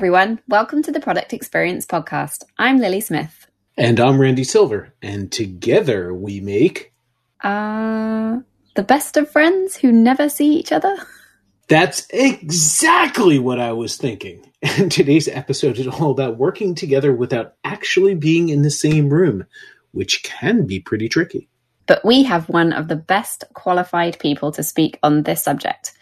everyone. Welcome to the Product Experience Podcast. I'm Lily Smith. And I'm Randy Silver. And together we make. Uh, the best of friends who never see each other? That's exactly what I was thinking. And today's episode is all about working together without actually being in the same room, which can be pretty tricky. But we have one of the best qualified people to speak on this subject.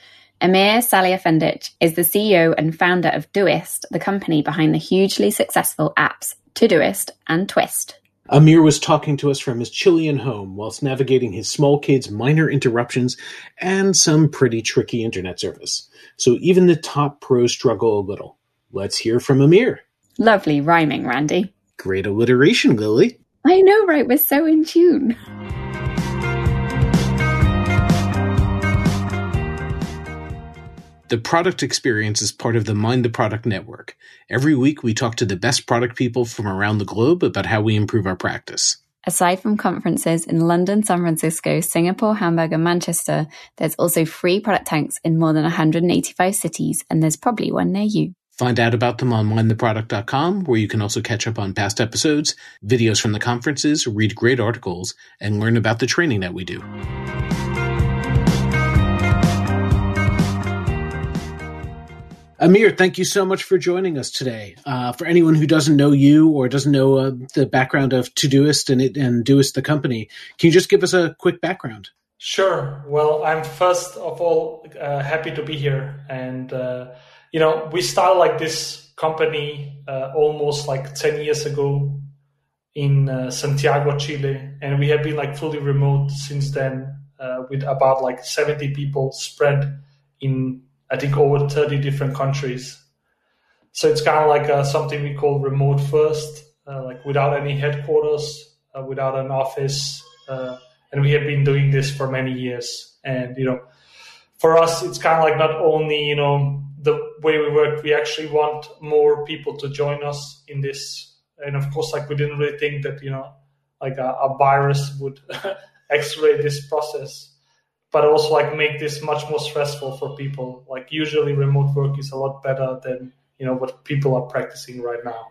Amir Salihefendić is the CEO and founder of Doist, the company behind the hugely successful apps Todoist and Twist. Amir was talking to us from his Chilean home whilst navigating his small kid's minor interruptions and some pretty tricky internet service. So even the top pros struggle a little. Let's hear from Amir. Lovely rhyming, Randy. Great alliteration, Lily. I know, right? We're so in tune. The product experience is part of the Mind the Product Network. Every week, we talk to the best product people from around the globe about how we improve our practice. Aside from conferences in London, San Francisco, Singapore, Hamburg, and Manchester, there's also free product tanks in more than 185 cities, and there's probably one near you. Find out about them on mindtheproduct.com, where you can also catch up on past episodes, videos from the conferences, read great articles, and learn about the training that we do. Amir, thank you so much for joining us today. Uh, for anyone who doesn't know you or doesn't know uh, the background of Todoist and, and Doist the company, can you just give us a quick background? Sure. Well, I'm first of all uh, happy to be here, and uh, you know, we started like this company uh, almost like ten years ago in uh, Santiago, Chile, and we have been like fully remote since then, with about like 70 people spread in I think over 30 different countries. So it's kind of like uh, something we call remote first, uh, like without any headquarters, uh, without an office. Uh, and we have been doing this for many years. And, you know, for us, it's kind of like not only, you know, the way we work, we actually want more people to join us in this. And of course, like we didn't really think that, you know, like a, a virus would accelerate this process but also like make this much more stressful for people. Like usually remote work is a lot better than you know what people are practicing right now.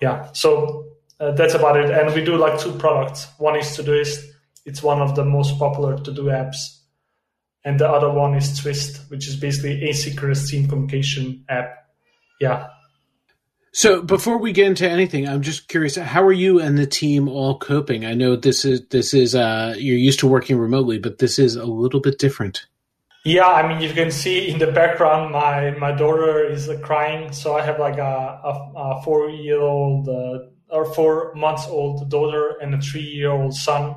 Yeah, so uh, that's about it. And we do like two products. One is Todoist. It's one of the most popular to do apps. And the other one is Twist, which is basically asynchronous team communication app. Yeah, so before we get into anything, I'm just curious, how are you and the team all coping? I know this is this is uh, you're used to working remotely, but this is a little bit different. Yeah, I mean, you can see in the background, my my daughter is uh, crying. So I have like a, a, a four year old uh, or four months old daughter and a three year old son.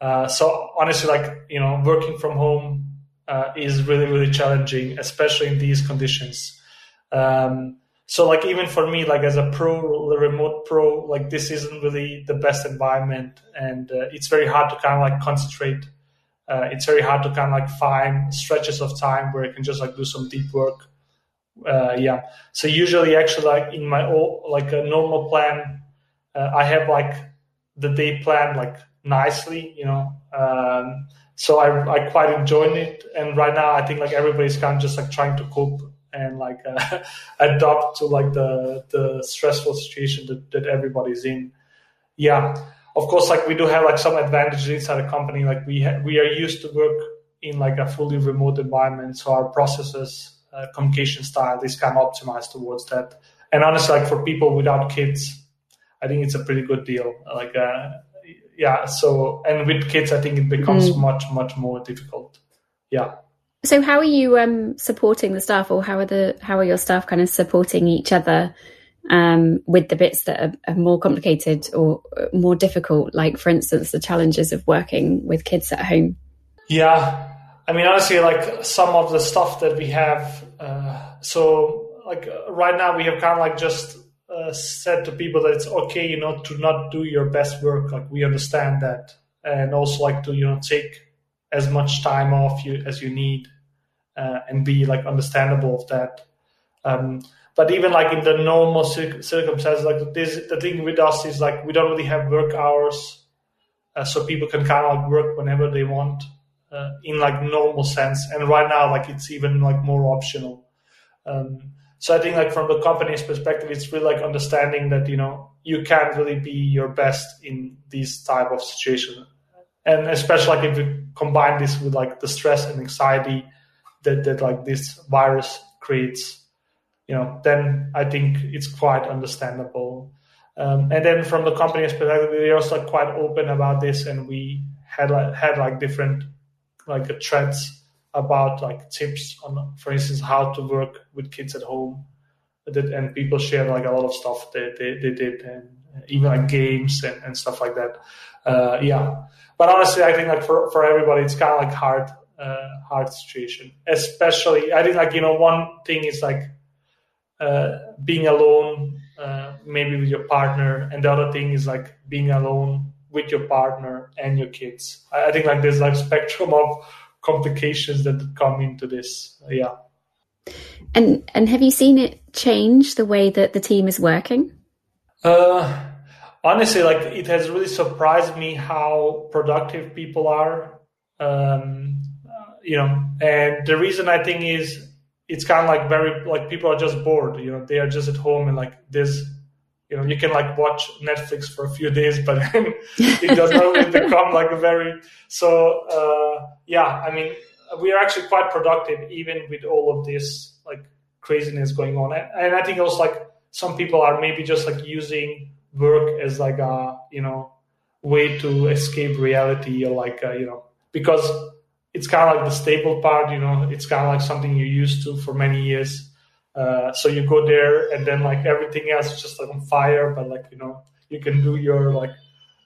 Uh, so honestly, like you know, working from home uh, is really really challenging, especially in these conditions. Um, so like even for me like as a pro remote pro like this isn't really the best environment. And uh, it's very hard to kind of like concentrate. Uh, it's very hard to kind of like find stretches of time where i can just like do some deep work. Uh, yeah. So usually actually like in my old like a normal plan uh, i have like the day planned like nicely you know. Um, so I, I quite enjoy it. And right now i think like everybody's kind of just like trying to cope and like uh, adapt to like the the stressful situation that, that everybody's in. Yeah. Of course like we do have like some advantages inside the company. Like we ha- we are used to work in like a fully remote environment so our processes uh, communication style is kind of optimized towards that. And honestly like for people without kids i think it's a pretty good deal. Like uh, yeah so and with kids i think it becomes mm. much much more difficult. Yeah so how are you um, supporting the staff, or how are the how are your staff kind of supporting each other um, with the bits that are, are, more complicated or more difficult? Like, for instance, the challenges of working with kids at home. Yeah, I mean, honestly, like some of the stuff that we have. Uh, so, like right now, we have kind of like just uh, said to people that it's okay, you know, to not do your best work. Like we understand that, and also like to you know take as much time off you as you need uh, and be like understandable of that. Um, but even like in the normal circumstances, like this, the thing with us is like we don't really have work hours, uh, so people can kind of like work whenever they want uh, in like normal sense. And right now, like it's even like more optional. Um, so I think like from the company's perspective, it's really like understanding that you know you can't really be your best in these type of situation, and especially like if you combine this with like the stress and anxiety that that like this virus creates, you know, then I think it's quite understandable. Um, and then from the company's perspective, we're also quite open about this, and we had like had like different like threads about like tips on, for instance, how to work with kids at home. That, and people share like a lot of stuff they, they, they did, and even like games and, and stuff like that. Uh, yeah, but honestly, I think like for, for everybody, it's kind of like hard, uh, hard situation. Especially, I think like you know, one thing is like uh, being alone, uh, maybe with your partner, and the other thing is like being alone with your partner and your kids. I, I think like there's like spectrum of complications that come into this. Yeah. And and have you seen it change the way that the team is working? Uh, honestly, like it has really surprised me how productive people are. Um, you know, and the reason I think is it's kind of like very like people are just bored. You know, they are just at home and like this. you know you can like watch netflix for a few days but it does not really become like a very so uh, yeah i mean we are actually quite productive even with all of this like craziness going on and, and i think also like some people are maybe just like using work as like a you know way to escape reality or like uh, you know because it's kind of like the stable part you know it's kind of like something you're used to for many years uh, so you go there and then like everything else is just like on fire, but like you know you can do your like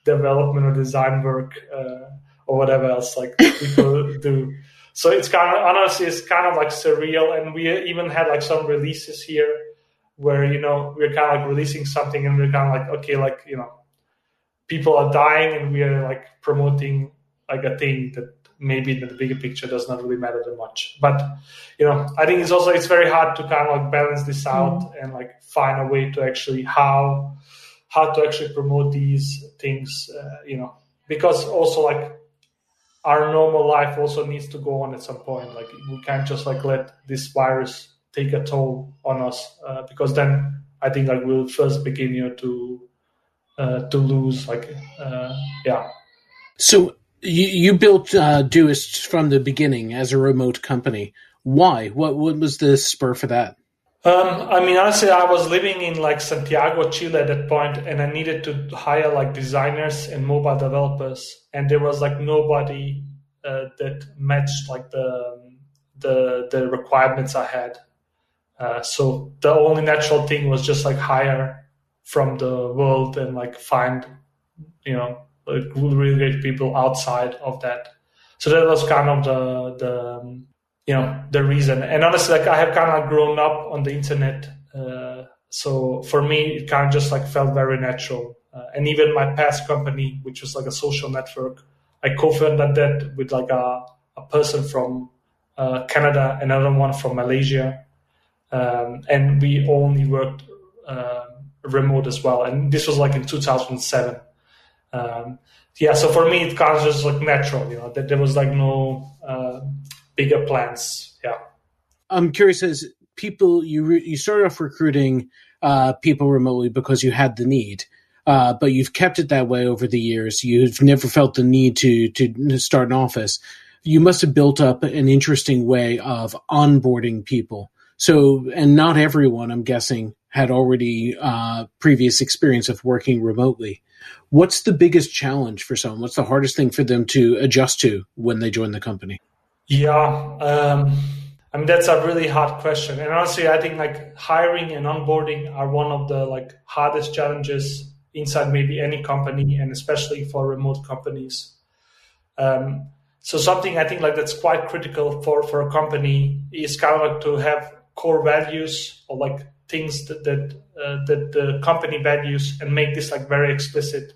development or design work uh, or whatever else like people do. So it's kind of honestly it's kind of like surreal, and we even had like some releases here where you know we're kind of like releasing something and we're kind of like okay like you know people are dying and we are like promoting like a thing that maybe in the bigger picture does not really matter that much. But you know, I think it's also it's very hard to kind of like balance this out mm. and like find a way to actually how how to actually promote these things. Uh, you know, because also like our normal life also needs to go on at some point. Like we can't just like let this virus take a toll on us uh, because then I think like we'll first begin you know, to uh, to lose like uh, yeah. So you, you built uh, Doist from the beginning as a remote company. Why? What what was the spur for that? Um, I mean, honestly, I was living in like Santiago, Chile at that point, and I needed to hire like designers and mobile developers, and there was like nobody uh, that matched like the the the requirements I had. Uh, so the only natural thing was just like hire from the world and like find, you know, really great people outside of that. So that was kind of the the you know the reason. And honestly, like I have kind of grown up on the internet, uh, so for me it kind of just like felt very natural. Uh, and even my past company, which was like a social network, I co-founded that with like a a person from uh, Canada, another one from Malaysia, um, and we only worked uh, remote as well. And this was like in 2007. Um, yeah, so for me, it of just like natural, you know, that there was like no uh, bigger plans. Yeah. I'm curious as people, you, re- you started off recruiting uh, people remotely because you had the need. Uh, but you've kept it that way over the years. You've never felt the need to to start an office. You must have built up an interesting way of onboarding people. So, and not everyone, I'm guessing, had already uh, previous experience of working remotely. What's the biggest challenge for someone? What's the hardest thing for them to adjust to when they join the company? Yeah, um, I mean that's a really hard question, and honestly, I think like hiring and onboarding are one of the like hardest challenges inside maybe any company, and especially for remote companies. Um, so something I think like that's quite critical for for a company is kind of like to have core values or like things that that, uh, that the company values and make this like very explicit.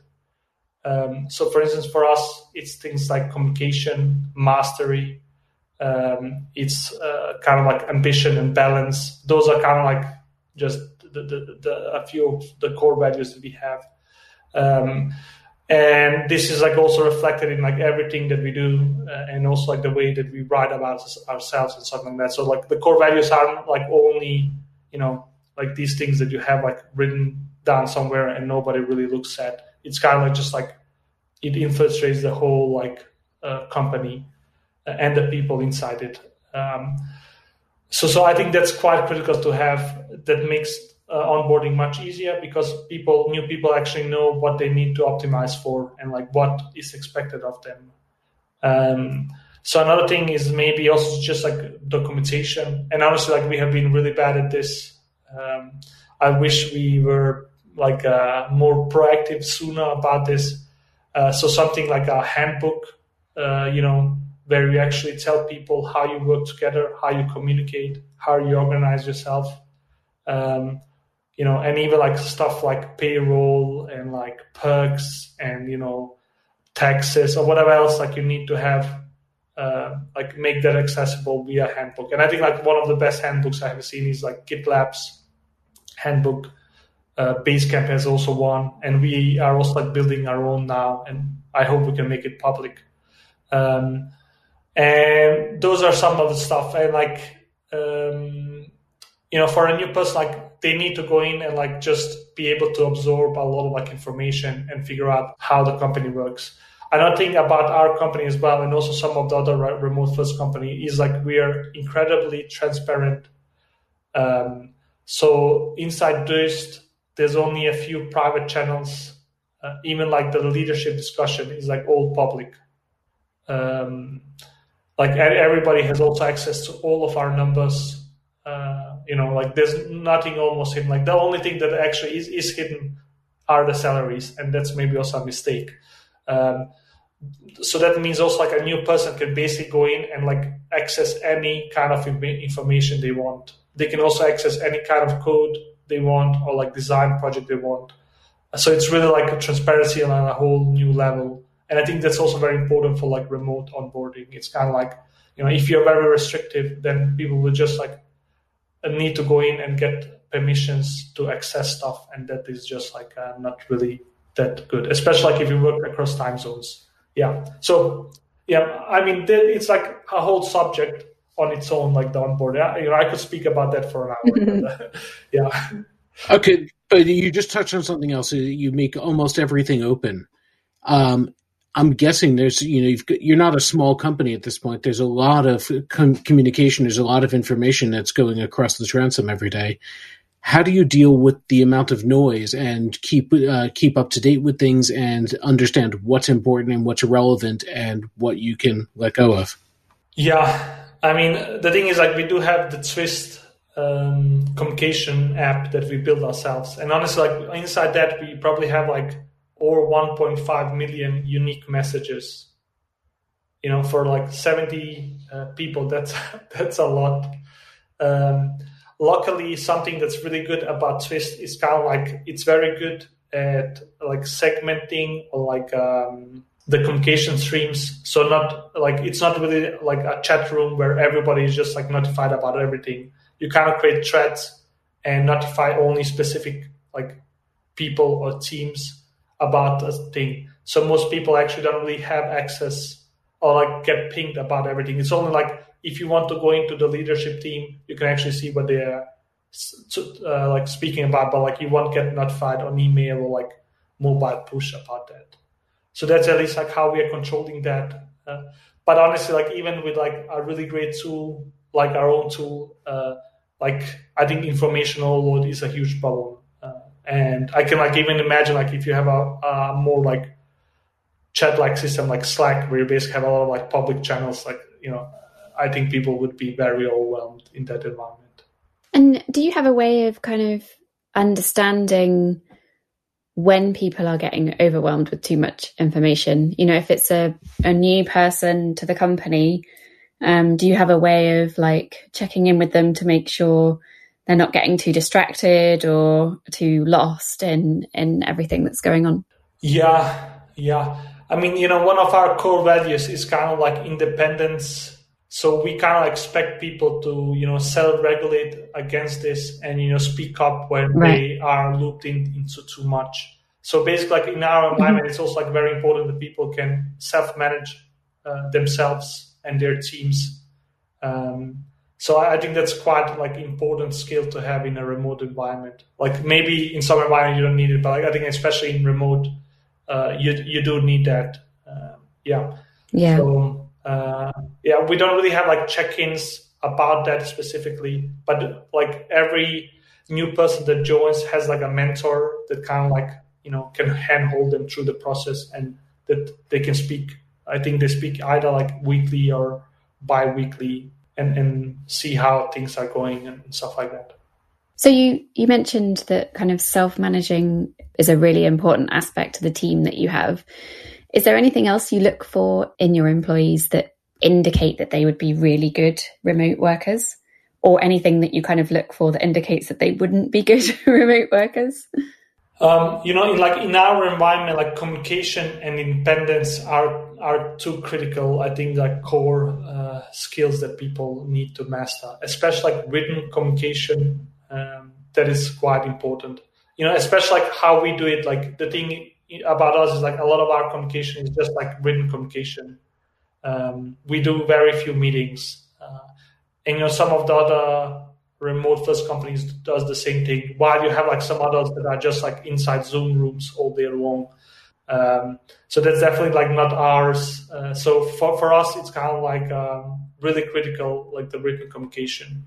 Um, so, for instance, for us, it's things like communication, mastery. Um, it's uh, kind of like ambition and balance. Those are kind of like just the, the, the, a few of the core values that we have. Um, and this is like also reflected in like everything that we do uh, and also like the way that we write about ourselves and stuff like that so like the core values aren't like only you know like these things that you have like written down somewhere and nobody really looks at. It's kind of like just like it infiltrates the whole like uh, company uh, and the people inside it. Um, so, so I think that's quite critical to have. That makes uh, onboarding much easier because people, new people, actually know what they need to optimize for and like what is expected of them. Um, so another thing is maybe also just like documentation. And honestly, like we have been really bad at this. Um, I wish we were like uh, more proactive sooner about this. Uh, so something like a handbook, uh, you know, where you actually tell people how you work together, how you communicate, how you organize yourself. Um, you know, and even like stuff like payroll and like perks and you know taxes or whatever else like you need to have uh, like make that accessible via handbook. And I think like one of the best handbooks I have seen is like GitLab's handbook. Uh, Basecamp has also one, and we are also like building our own now, and I hope we can make it public. Um, and those are some of the stuff, and like um, you know, for a new person, like they need to go in and like just be able to absorb a lot of like information and figure out how the company works. Another think about our company as well, and also some of the other remote first company, is like we are incredibly transparent. Um, so inside Doist, there's only a few private channels. Uh, even like the leadership discussion is like all public. Um, like everybody has also access to all of our numbers uh, you know, like there's nothing almost hidden. Like the only thing that actually is, is hidden are the salaries, and that's maybe also a mistake. Um, so that means also like a new person can basically go in and like access any kind of information they want. They can also access any kind of code they want or like design project they want. So it's really like a transparency on a whole new level. And I think that's also very important for like remote onboarding. It's kind of like, you know, if you're very restrictive, then people will just like need to go in and get permissions to access stuff, and that is just like uh, not really that good, especially like if you work across time zones. Yeah. So yeah, I mean, it's like a whole subject on its own, like the onboarding. You know, I could speak about that for an hour. but, uh, yeah. Okay, but you just touched on something else. You make almost everything open. Um, I'm guessing there's, you know, you are not a small company at this point. There's a lot of com- communication. There's a lot of information that's going across the transom every day. How do you deal with the amount of noise and keep uh, keep up to date with things and understand what's important and what's relevant and what you can let go of? Yeah, I mean, the thing is, like, we do have the Twist um, communication app that we build ourselves, and honestly, like inside that, we probably have like or 1.5 million unique messages you know for like 70 uh, people. That's that's a lot. Um, luckily something that's really good about twist is kind of like it's very good at like segmenting or like um, the communication streams so not like it's not really like a chat room where everybody is just like notified about everything you kind of create threads and notify only specific like people or teams about a thing. So most people actually don't really have access or like get pinged about everything. It's only like if you want to go into the leadership team, you can actually see what they're uh, like speaking about, but like you won't get notified on email or like mobile push about that. So that's at least like how we are controlling that. Uh, but honestly, like even with like a really great tool like our own tool, uh, like I think information overload is a huge problem and I can like even imagine like if you have a, a more like chat like system like Slack where you basically have a lot of like public channels, like you know, I think people would be very overwhelmed in that environment. And do you have a way of kind of understanding when people are getting overwhelmed with too much information? You know, if it's a, a new person to the company, um, do you have a way of like checking in with them to make sure they're not getting too distracted or too lost in in everything that's going on yeah yeah i mean you know one of our core values is kind of like independence so we kind of expect people to you know self-regulate against this and you know speak up when right. they are looped in, into too much so basically like in our mm-hmm. environment mm-hmm. it's also like very important that people can self-manage uh, themselves and their teams um, So I think that's quite like important skill to have in a remote environment. Like maybe in some environment you don't need it, but like, I think especially in remote, uh, you you do need that. Uh, yeah. Yeah. So uh, yeah, we don't really have like check-ins about that specifically, but like every new person that joins has like a mentor that kind of like you know can handhold them through the process and that they can speak. I think they speak either like weekly or bi-weekly and, and see how things are going and stuff like that. So you you mentioned that kind of self-managing is a really important aspect to the team that you have. Is there anything else you look for in your employees that indicate that they would be really good remote workers? Or anything that you kind of look for that indicates that they wouldn't be good remote workers? Um, you know, in like in our environment, like communication and independence are are two critical, I think, like core uh, skills that people need to master, especially like written communication. Um, that is quite important. You know, especially like how we do it. Like the thing about us is like a lot of our communication is just like written communication. Um, we do very few meetings, uh, and you know, some of the other remote first companies does the same thing. While you have like some others that are just like inside Zoom rooms all day long. Um, so that's definitely like not ours. Uh, so for, for us, it's kind of like um, really critical, like the written communication.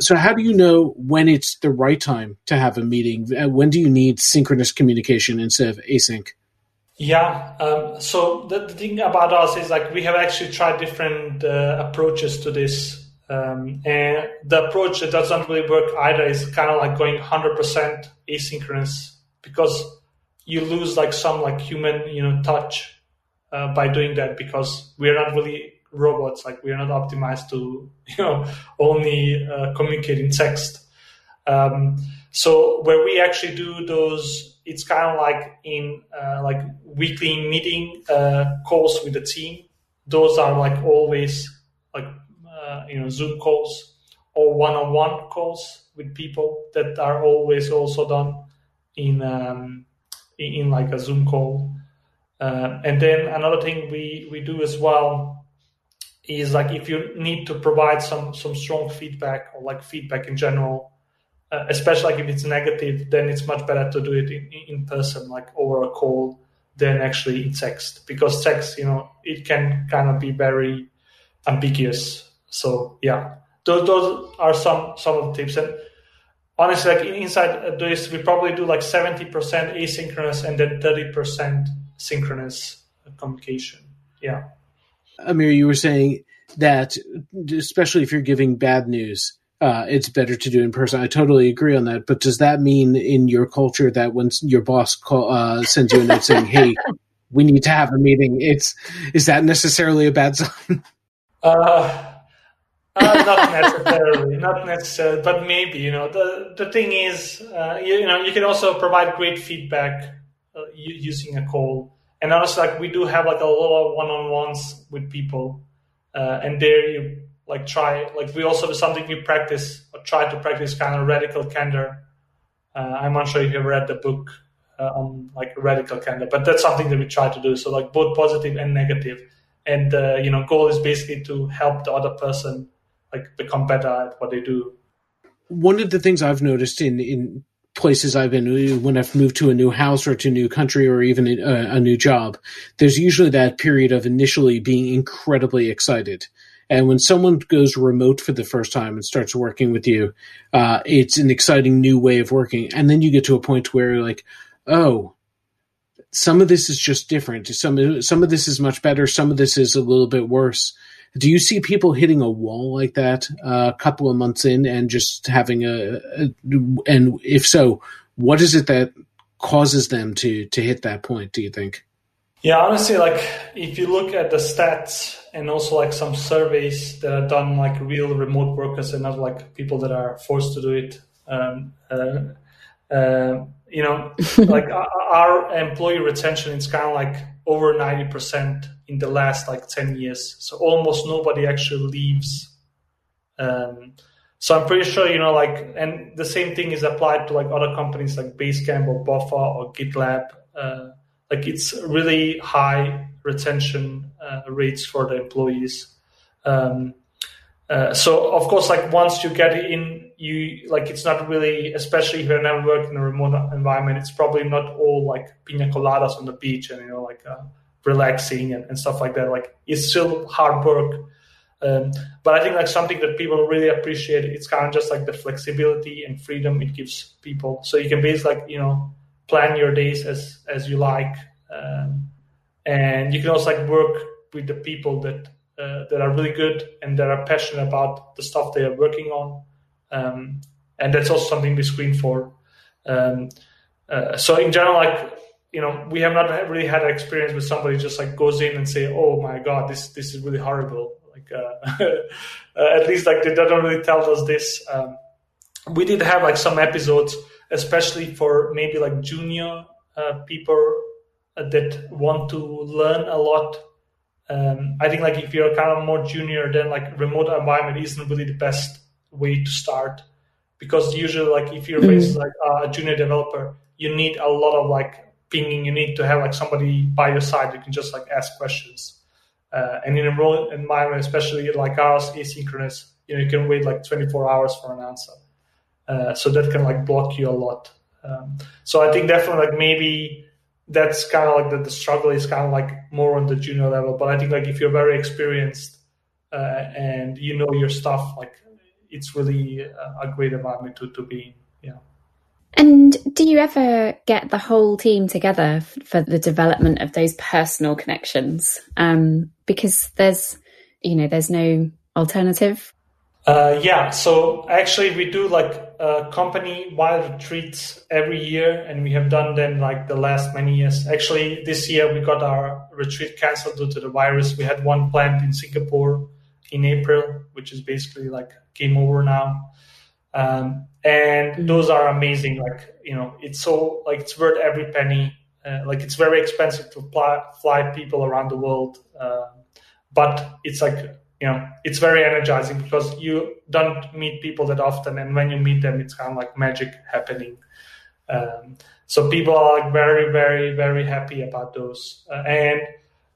So how do you know when it's the right time to have a meeting? Uh, when do you need synchronous communication instead of async? Yeah. Um, so the, the, thing about us is like we have actually tried different uh, approaches to this. Um, and the approach that doesn't really work either is kind of like going 100% asynchronous because you lose like some like human you know touch uh, by doing that because we're not really robots like we're not optimized to you know only uh, communicate in text um, so where we actually do those it's kind of like in uh, like weekly meeting uh, calls with the team those are like always like uh, you know zoom calls or one-on-one calls with people that are always also done in um, in, in like a Zoom call. Uh, and then another thing we, we do as well is like if you need to provide some some strong feedback or like feedback in general, uh, especially like if it's negative, then it's much better to do it in, in person, like over a call, than actually in text because text, you know, it can kind of be very ambiguous. So yeah, those those are some some of the tips and honestly, like inside this, we probably do like 70% asynchronous and then 30% synchronous communication. Yeah. Amir, you were saying that, especially if you're giving bad news, uh, it's better to do in person. I totally agree on that. But does that mean in your culture that when your boss call, uh, sends you a note saying, "Hey, we need to have a meeting," it's is that necessarily a bad sign? Uh, uh, not necessarily, not necessarily, but maybe. You know, the the thing is, uh, you, you, know, you can also provide great feedback uh, using a call. And honestly, like we do have like a lot of one-on-ones with people, uh, and there you like try like we also have something we practice or try to practice kind of radical candor. Uh, I'm not sure if you've read the book uh, on like radical candor, but that's something that we try to do. So like both positive and negative, and you know, goal is basically to help the other person like become better at what they do. One of the things I've noticed in in places I've been when I've moved to a new house or to a new country or even a, a new job, there's usually that period of initially being incredibly excited. And when someone goes remote for the first time and starts working with you, uh, it's an exciting new way of working. And then you get to a point where like, oh, some of this is just different. Some some of this is much better. Some of this is a little bit worse. Do you see people hitting a wall like that uh, a couple of months in and just having a, a, and if so, what is it that causes them to to hit that point? Do you think? Yeah, honestly, like if you look at the stats and also like some surveys that are done, like real remote workers and not like people that are forced to do it. Um, uh, uh, you know, like our employee retention is kind of like over 90% in the last like 10 years. So almost nobody actually leaves. Um, so I'm pretty sure, you know, like, and the same thing is applied to like other companies like Basecamp or Buffer or GitLab. Uh, like it's really high retention uh, rates for the employees. Um, uh, so of course, like once you get in, you like it's not really, especially if you've never worked in a remote environment, it's probably not all like pina coladas on the beach and you know like uh, relaxing and, and, stuff like that. Like it's still hard work, um, but I think like something that people really appreciate. It's kind of just like the flexibility and freedom it gives people. So you can basically like you know plan your days as as you like, um, and you can also like work with the people that uh, that are really good and that are passionate about the stuff they are working on. Um, and that's also something we screen for. Um, uh, so in general, like you know, we have not really had an experience with somebody just like goes in and say, "Oh my God, this this is really horrible." Like uh, uh at least like they don't really tell us this. Um, we did have like some episodes, especially for maybe like junior uh, people that want to learn a lot um, I think like if you're kind of more junior, then like remote environment isn't really the best way to start because usually like if you're mm. like a junior developer, you need a lot of like pinging. You need to have like somebody by your side you can just like ask questions. Uh, and in a remote environment, especially like ours, asynchronous, you know, you can wait like 24 hours for an answer. Uh, so that can like block you a lot. Um, so I think definitely like maybe that's kind of like the, the struggle is kind of like more on the junior level. But I think like if you're very experienced uh, and you know your stuff, like it's really a, a great environment to, to be in. Yeah. And do you ever get the whole team together for the development of those personal connections? Um, because there's, you know, there's no alternative uh, yeah, so actually we do like company-wide retreats every year, and we have done them like the last many years. Actually, this year we got our retreat canceled due to the virus. We had one planned in Singapore in April, which is basically like game over now. Um, and mm-hmm. those are amazing. Like you know, it's so like it's worth every penny. Uh, like it's very expensive to fly, fly people around the world, uh, but it's like you know it's very energizing because you don't meet people that often and when you meet them it's kind of like magic happening um, so people are like very very very happy about those uh, and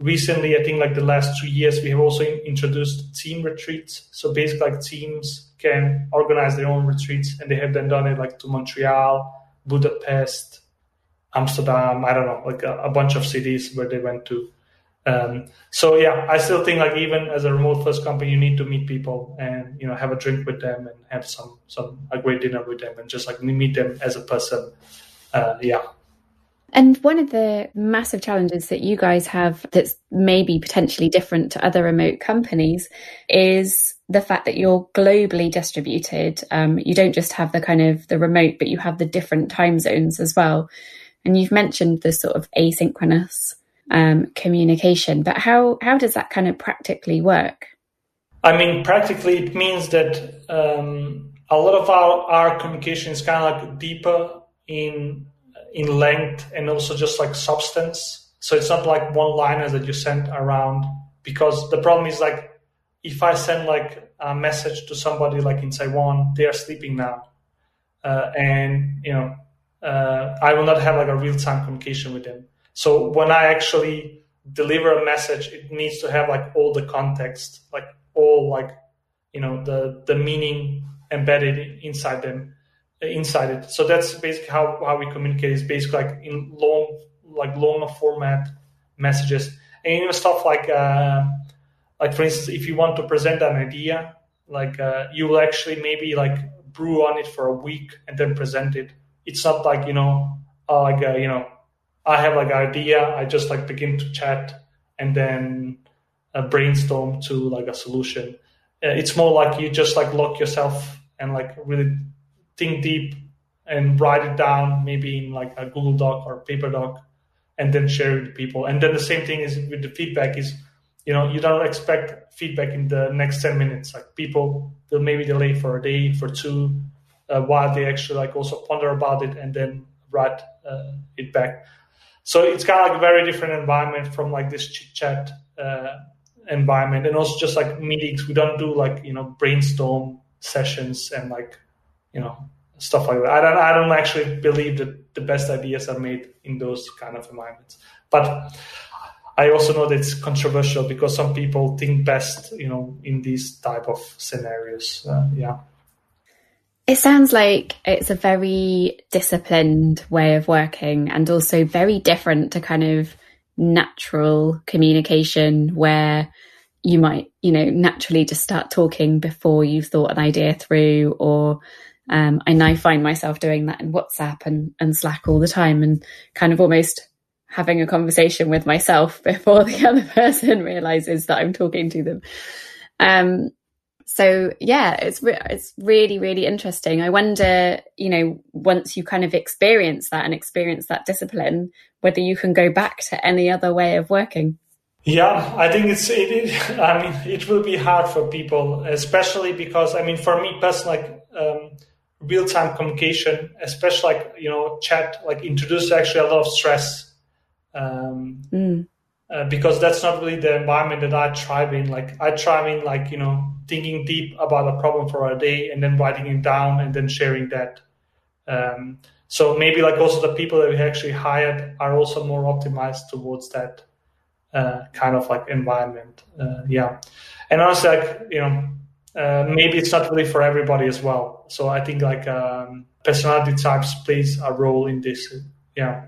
recently i think like the last two years we have also introduced team retreats so basically like teams can organize their own retreats and they have then done it like to montreal budapest amsterdam i don't know like a, a bunch of cities where they went to um, so yeah, I still think like even as a remote first company, you need to meet people and you know have a drink with them and have some some a great dinner with them and just like meet them as a person. Uh, yeah. And one of the massive challenges that you guys have that's maybe potentially different to other remote companies is the fact that you're globally distributed. Um, you don't just have the kind of the remote, but you have the different time zones as well. And you've mentioned the sort of asynchronous um, communication. But how how does that kind of practically work? I mean, practically it means that um, a lot of our, our communication is kind of like deeper in in length and also just like substance. So it's not like one liners that you send around because the problem is like if I send like a message to somebody like in Taiwan, they are sleeping now, uh, and you know uh, I will not have like a real time communication with them. So when I actually deliver a message, it needs to have like all the context, like all like you know the the meaning embedded inside them, inside it. So that's basically how how we communicate. Is basically like in long like longer format messages, and know stuff like uh, like for instance, if you want to present an idea, like uh, you will actually maybe like brew on it for a week and then present it. It's not like you know uh, like uh, you know I have like an idea, I just like begin to chat and then uh, brainstorm to like a solution. Uh, it's more like you just like lock yourself and like really think deep and write it down, maybe in like a Google Doc or paper doc, and then share it with people. And then the same thing is with the feedback is, you know, you don't expect feedback in the next 10 minutes. Like people they'll maybe delay for a day, for two, uh, while they actually like also ponder about it and then write uh, it back. So it's kind of like a very different environment from like this chit chat uh, environment, and also just like meetings. We don't do like you know brainstorm sessions and like you know stuff like that. I don't I don't actually believe that the best ideas are made in those kind of environments. But I also know that it's controversial because some people think best, you know, in these type of scenarios. Uh, yeah. It sounds like it's a very disciplined way of working and also very different to kind of natural communication where you might, you know, naturally just start talking before you've thought an idea through or um, I now find myself doing that in WhatsApp and, and Slack all the time and kind of almost having a conversation with myself before the other person realizes that I'm talking to them. Um, so yeah, it's re- it's really really interesting. I wonder, you know, once you kind of experience that and experience that discipline, whether you can go back to any other way of working. Yeah, I think it's it, it I mean, it will be hard for people, especially because I mean, for me personally, like um, real time communication, especially like you know, chat, like introduces actually a lot of stress. Um, mm. uh, because that's not really the environment that I thrive in. Like I thrive in like you know thinking deep about a problem for a day and then writing it down and then sharing that. Um, so maybe like also the people that we actually hired are also more optimized towards that uh, kind of like environment. Uh, yeah, and honestly, like you know, uh, maybe it's not really for everybody as well. So I think like um, personality types plays a role in this. Yeah.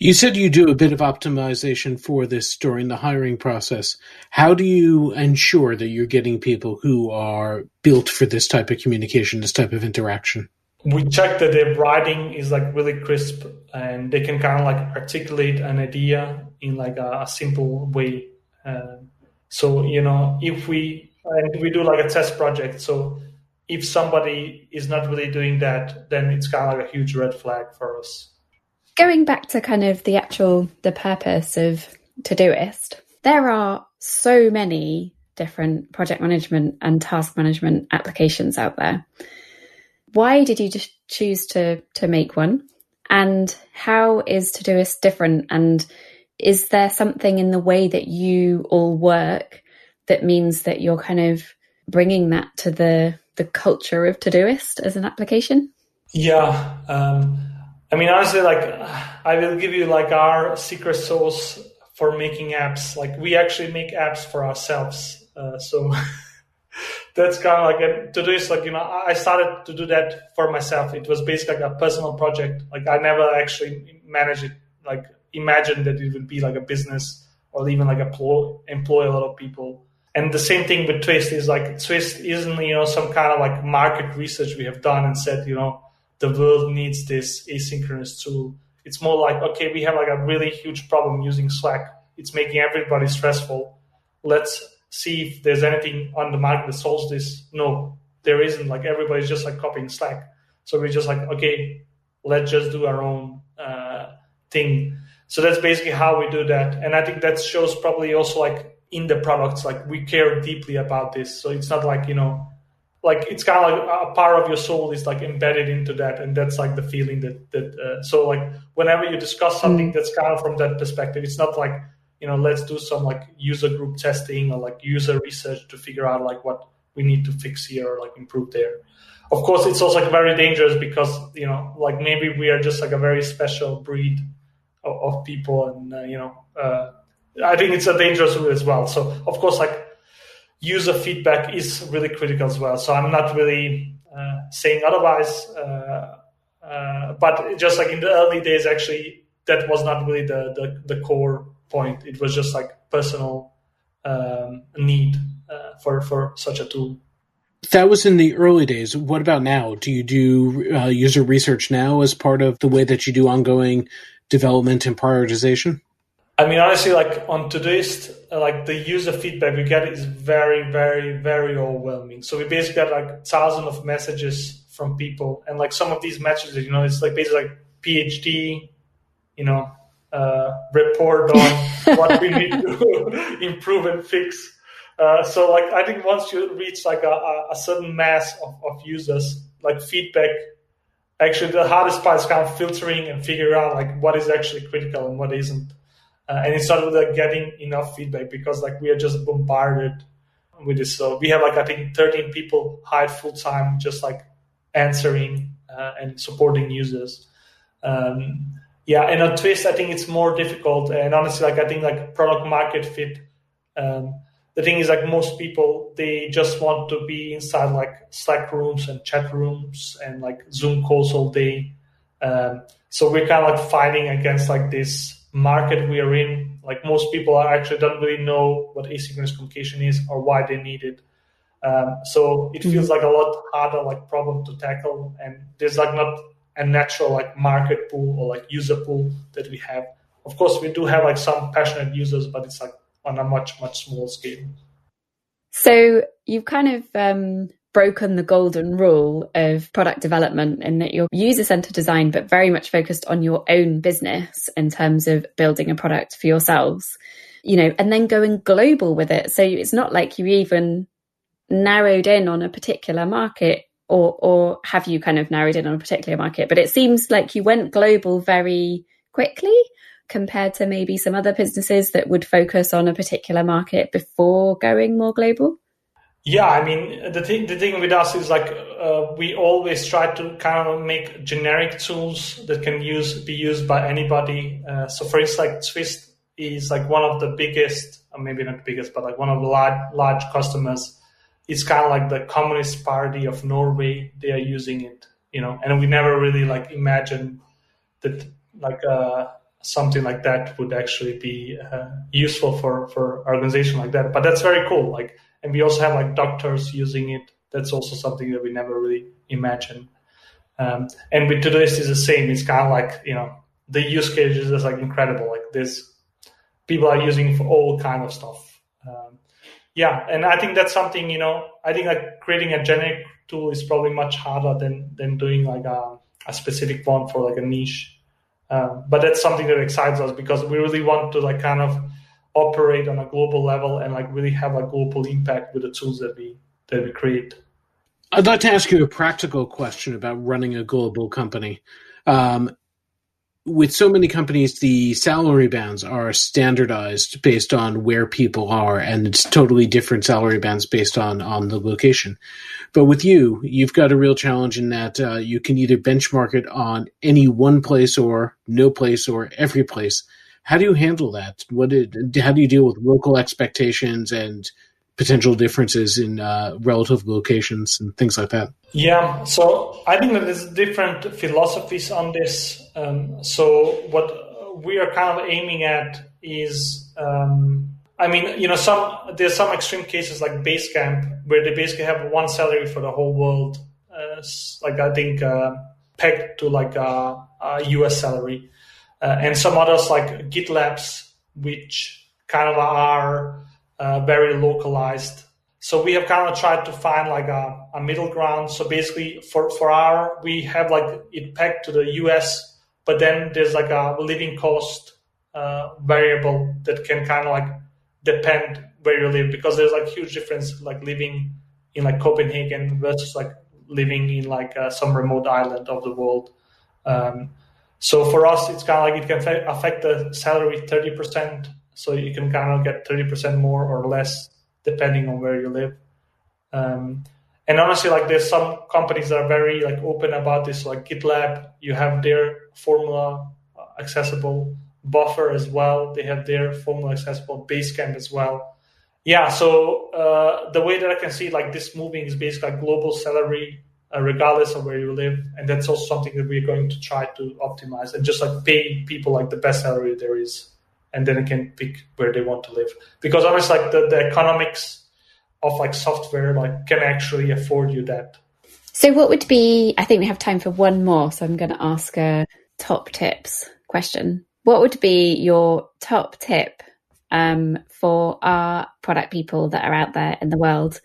You said you do a bit of optimization for this during the hiring process. How do you ensure that you're getting people who are built for this type of communication, this type of interaction? We check that their writing is like really crisp and they can kind of like articulate an idea in like a, a simple way. Uh, so, you know, if we, and we do like a test project. So if somebody is not really doing that, then it's kind of like a huge red flag for us going back to kind of the actual the purpose of Todoist, there are so many different project management and task management applications out there. Why did you just choose to to make one? And how is Todoist different? And is there something in the way that you all work that means that you're kind of bringing that to the the culture of Todoist as an application? Yeah, um, I mean, honestly, like I will give you like our secret sauce for making apps. Like we actually make apps for ourselves. Uh, so that's kind of like a, to do like you know I started to do that for myself. It was basically like a personal project. Like I never actually managed it. Like imagine that it would be like a business or even like employ employ a lot of people. And the same thing with Twist is like Twist isn't you know some kind of like market research we have done and said you know the world needs this asynchronous tool. It's more like, okay, we have like a really huge problem using Slack. It's making everybody stressful. Let's see if there's anything on the market that solves this. No, there isn't. Like everybody's just like copying Slack. So we're just like, okay, let's just do our own uh, thing. So that's basically how we do that. And I think that shows probably also like in the products, like we care deeply about this. So it's not like, you know, like it's kind of like a part of your soul is like embedded into that and that's like the feeling that that uh, so like whenever you discuss something mm. that's kind of from that perspective it's not like you know let's do some like user group testing or like user research to figure out like what we need to fix here or like improve there of course it's also like very dangerous because you know like maybe we are just like a very special breed of, of people and uh, you know uh, i think it's a dangerous route as well so of course like user feedback is really critical as well. So I'm not really uh, saying otherwise, uh, uh, but just like in the early days, actually, that was not really the the, the core point. It was just like personal um, need uh, for for such a tool. That was in the early days. What about now? Do you do uh, user research now as part of the way that you do ongoing development and prioritization? I mean, honestly, like on Todoist, like the user feedback we get is very, very, very overwhelming. So we basically get like thousands of messages from people, and like some of these messages, you know, it's like basically like PhD, you know, uh, report on what we need to improve and fix. Uh, so like I think once you reach like a, a certain mass of, of users, like feedback actually the hardest part is kind of filtering and figuring out like what is actually critical and what isn't uh, and it's not like getting enough feedback because like we are just bombarded with this. So we have like I think 13 people hired full time, just like answering uh, and supporting users. Um, yeah, and on Twist, I think it's more difficult. And honestly, like I think like product market fit. Um, the thing is like most people they just want to be inside like Slack rooms and chat rooms and like Zoom calls all day. Um, so we're kind of like fighting against like this market we are in. Like most people are actually don't really know what asynchronous communication is or why they need it. Um, so it feels like a lot harder like problem to tackle, and there's like not a natural like market pool or like user pool that we have. Of course, we do have like some passionate users, but it's like on a much much smaller scale. So you've kind of um, broken the golden rule of product development in that you're user centered design, but very much focused on your own business in terms of building a product for yourselves. You know, and then going global with it. So it's not like you even narrowed in on a particular market or or have you kind of narrowed in on a particular market but it seems like you went global very quickly compared to maybe some other businesses that would focus on a particular market before going more global yeah i mean the thing the thing with us is like uh, we always try to kind of make generic tools that can use be used by anybody uh, so for instance like twist is like one of the biggest or maybe not biggest but like one of the large large customers it's kind of like the Communist Party of Norway. They are using it, you know, and we never really like imagined that like uh, something like that would actually be uh, useful for for organization like that. But that's very cool. Like, and we also have like doctors using it. That's also something that we never really imagined. Um, and with Todoist is the same. It's kind of like you know the use cases is like incredible. Like this, people are using for all kind of stuff yeah, and I think that's something you know. I think like creating a generic tool is probably much harder than than doing like a, a specific one for like a niche. Um, but that's something that excites us because we really want to like kind of operate on a global level and like really have a global impact with the tools that we that we create. I'd like to ask you a practical question about running a global company. Um, with so many companies, the salary bands are standardized based on where people are, and it's totally different salary bands based on on the location. But with you, you've got a real challenge in that uh, you can either benchmark it on any one place or no place or every place. How do you handle that? What did, how do you deal with local expectations and potential differences in uh, relative locations and things like that? Yeah, so I think that there's different philosophies on this. Um, so what we are kind of aiming at is, um, I mean, you know, some there's some extreme cases like Basecamp where they basically have one salary for the whole world, uh, like I think uh, pegged to like a, a US salary, and some others like GitLabs, which kind of are uh, very localized. So we have kind of tried to find like a, a, middle ground. So basically, for for our we have like it pegged to the US, but then there's like a living cost uh, variable that can kind of like depend where you live because there's like huge difference like living in like Copenhagen versus like living in like uh, some remote island of the world. Um, so for us, it's kind of like it can affect the salary thirty percent so you can kind of get 30% more or less depending on where you live. Um, and honestly, like there's some companies that are very like open about this, like GitLab, you have their formula uh, accessible, Buffer as well, they have their formula accessible, Basecamp as well. Yeah, so uh, the way that I can see like this moving is basically like global salary, uh, regardless of where you live, and that's also something that we're going to try to optimize and just like pay people like the best salary there is and then they can pick where they want to live. Because obviously, like the, the economics of like software like can actually afford you that. So what would be I think we have time for one more, so I'm gonna ask a top tips question. What would be your top tip um, for our product people that are out there in the world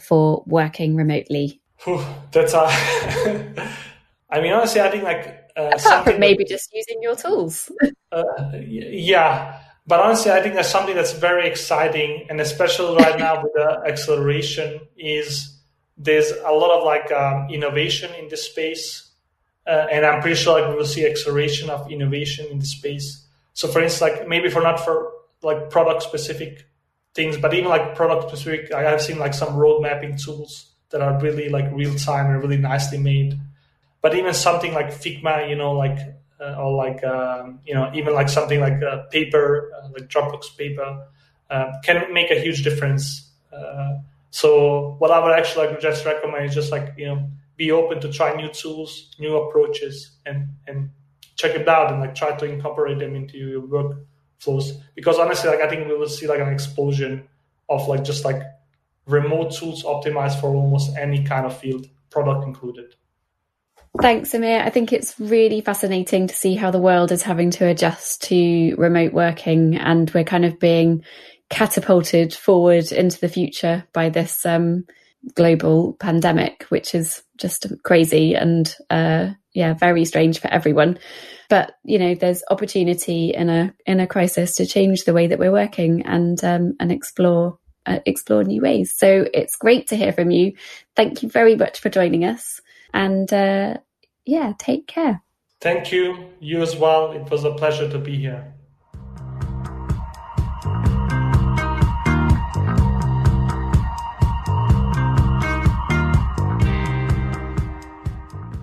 for working remotely? Whew, that's a I mean honestly I think like uh, Apart from maybe that, just using your tools. uh, yeah, but honestly, I think that's something that's very exciting, and especially right now with the acceleration, is there's a lot of like um, innovation in this space, uh, and I'm pretty sure like we will see acceleration of innovation in the space. So, for instance, like maybe for not for like product specific things, but even like product specific, I have seen like some road mapping tools that are really like real time and really nicely made but even something like Figma, you know, like uh, or like um, you know even like something like uh, paper, uh, like Dropbox paper, uh, can make a huge difference. Uh, so what I would actually like just recommend is just like you know be open to try new tools, new approaches, and and check it out and like try to incorporate them into your workflows. Because honestly, like I think we will see like an explosion of like just like remote tools optimized for almost any kind of field, product included. Thanks, Amir. I think it's really fascinating to see how the world is having to adjust to remote working, and we're kind of being catapulted forward into the future by this um, global pandemic, which is just crazy and uh, yeah, very strange for everyone. But you know, there's opportunity in a in a crisis to change the way that we're working and um, and explore uh, explore new ways. So it's great to hear from you. Thank you very much for joining us, and uh, yeah, take care. Thank you. You as well. It was a pleasure to be here.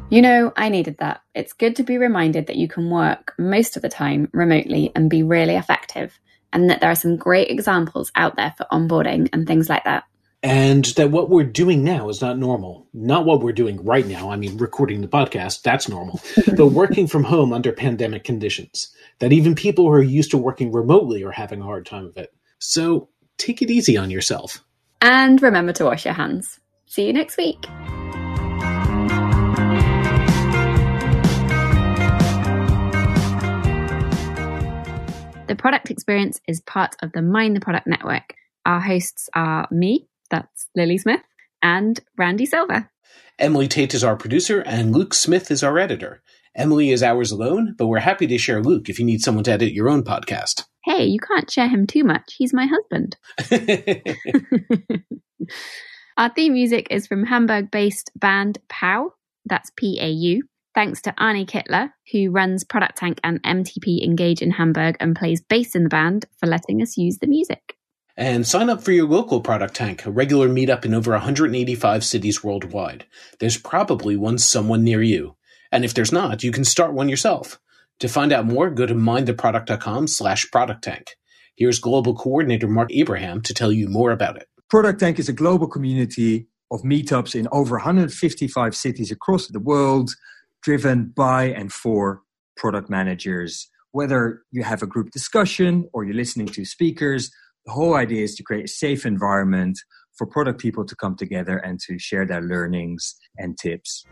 You know, I needed that. It's good to be reminded that you can work most of the time remotely and be really effective, and that there are some great examples out there for onboarding and things like that. And that what we're doing now is not normal. Not what we're doing right now. I mean, recording the podcast, that's normal. but working from home under pandemic conditions. That even people who are used to working remotely are having a hard time of it. So take it easy on yourself. And remember to wash your hands. See you next week. The product experience is part of the Mind the Product Network. Our hosts are me, that's Lily Smith, and Randy Silver. Emily Tate is our producer, and Luke Smith is our editor. Emily is ours alone, but we're happy to share Luke if you need someone to edit your own podcast. Hey, you can't share him too much. He's my husband. our theme music is from Hamburg based band PAU. That's P A U. Thanks to Arne Kittler, who runs Product Tank and MTP Engage in Hamburg and plays bass in the band, for letting us use the music. And sign up for your local Product Tank, a regular meetup in over 185 cities worldwide. There's probably one someone near you. And if there's not, you can start one yourself. To find out more, go to mindtheproduct.com slash product tank. Here's global coordinator Mark Abraham to tell you more about it. Product Tank is a global community of meetups in over 155 cities across the world driven by and for product managers. Whether you have a group discussion or you're listening to speakers, the whole idea is to create a safe environment for product people to come together and to share their learnings and tips.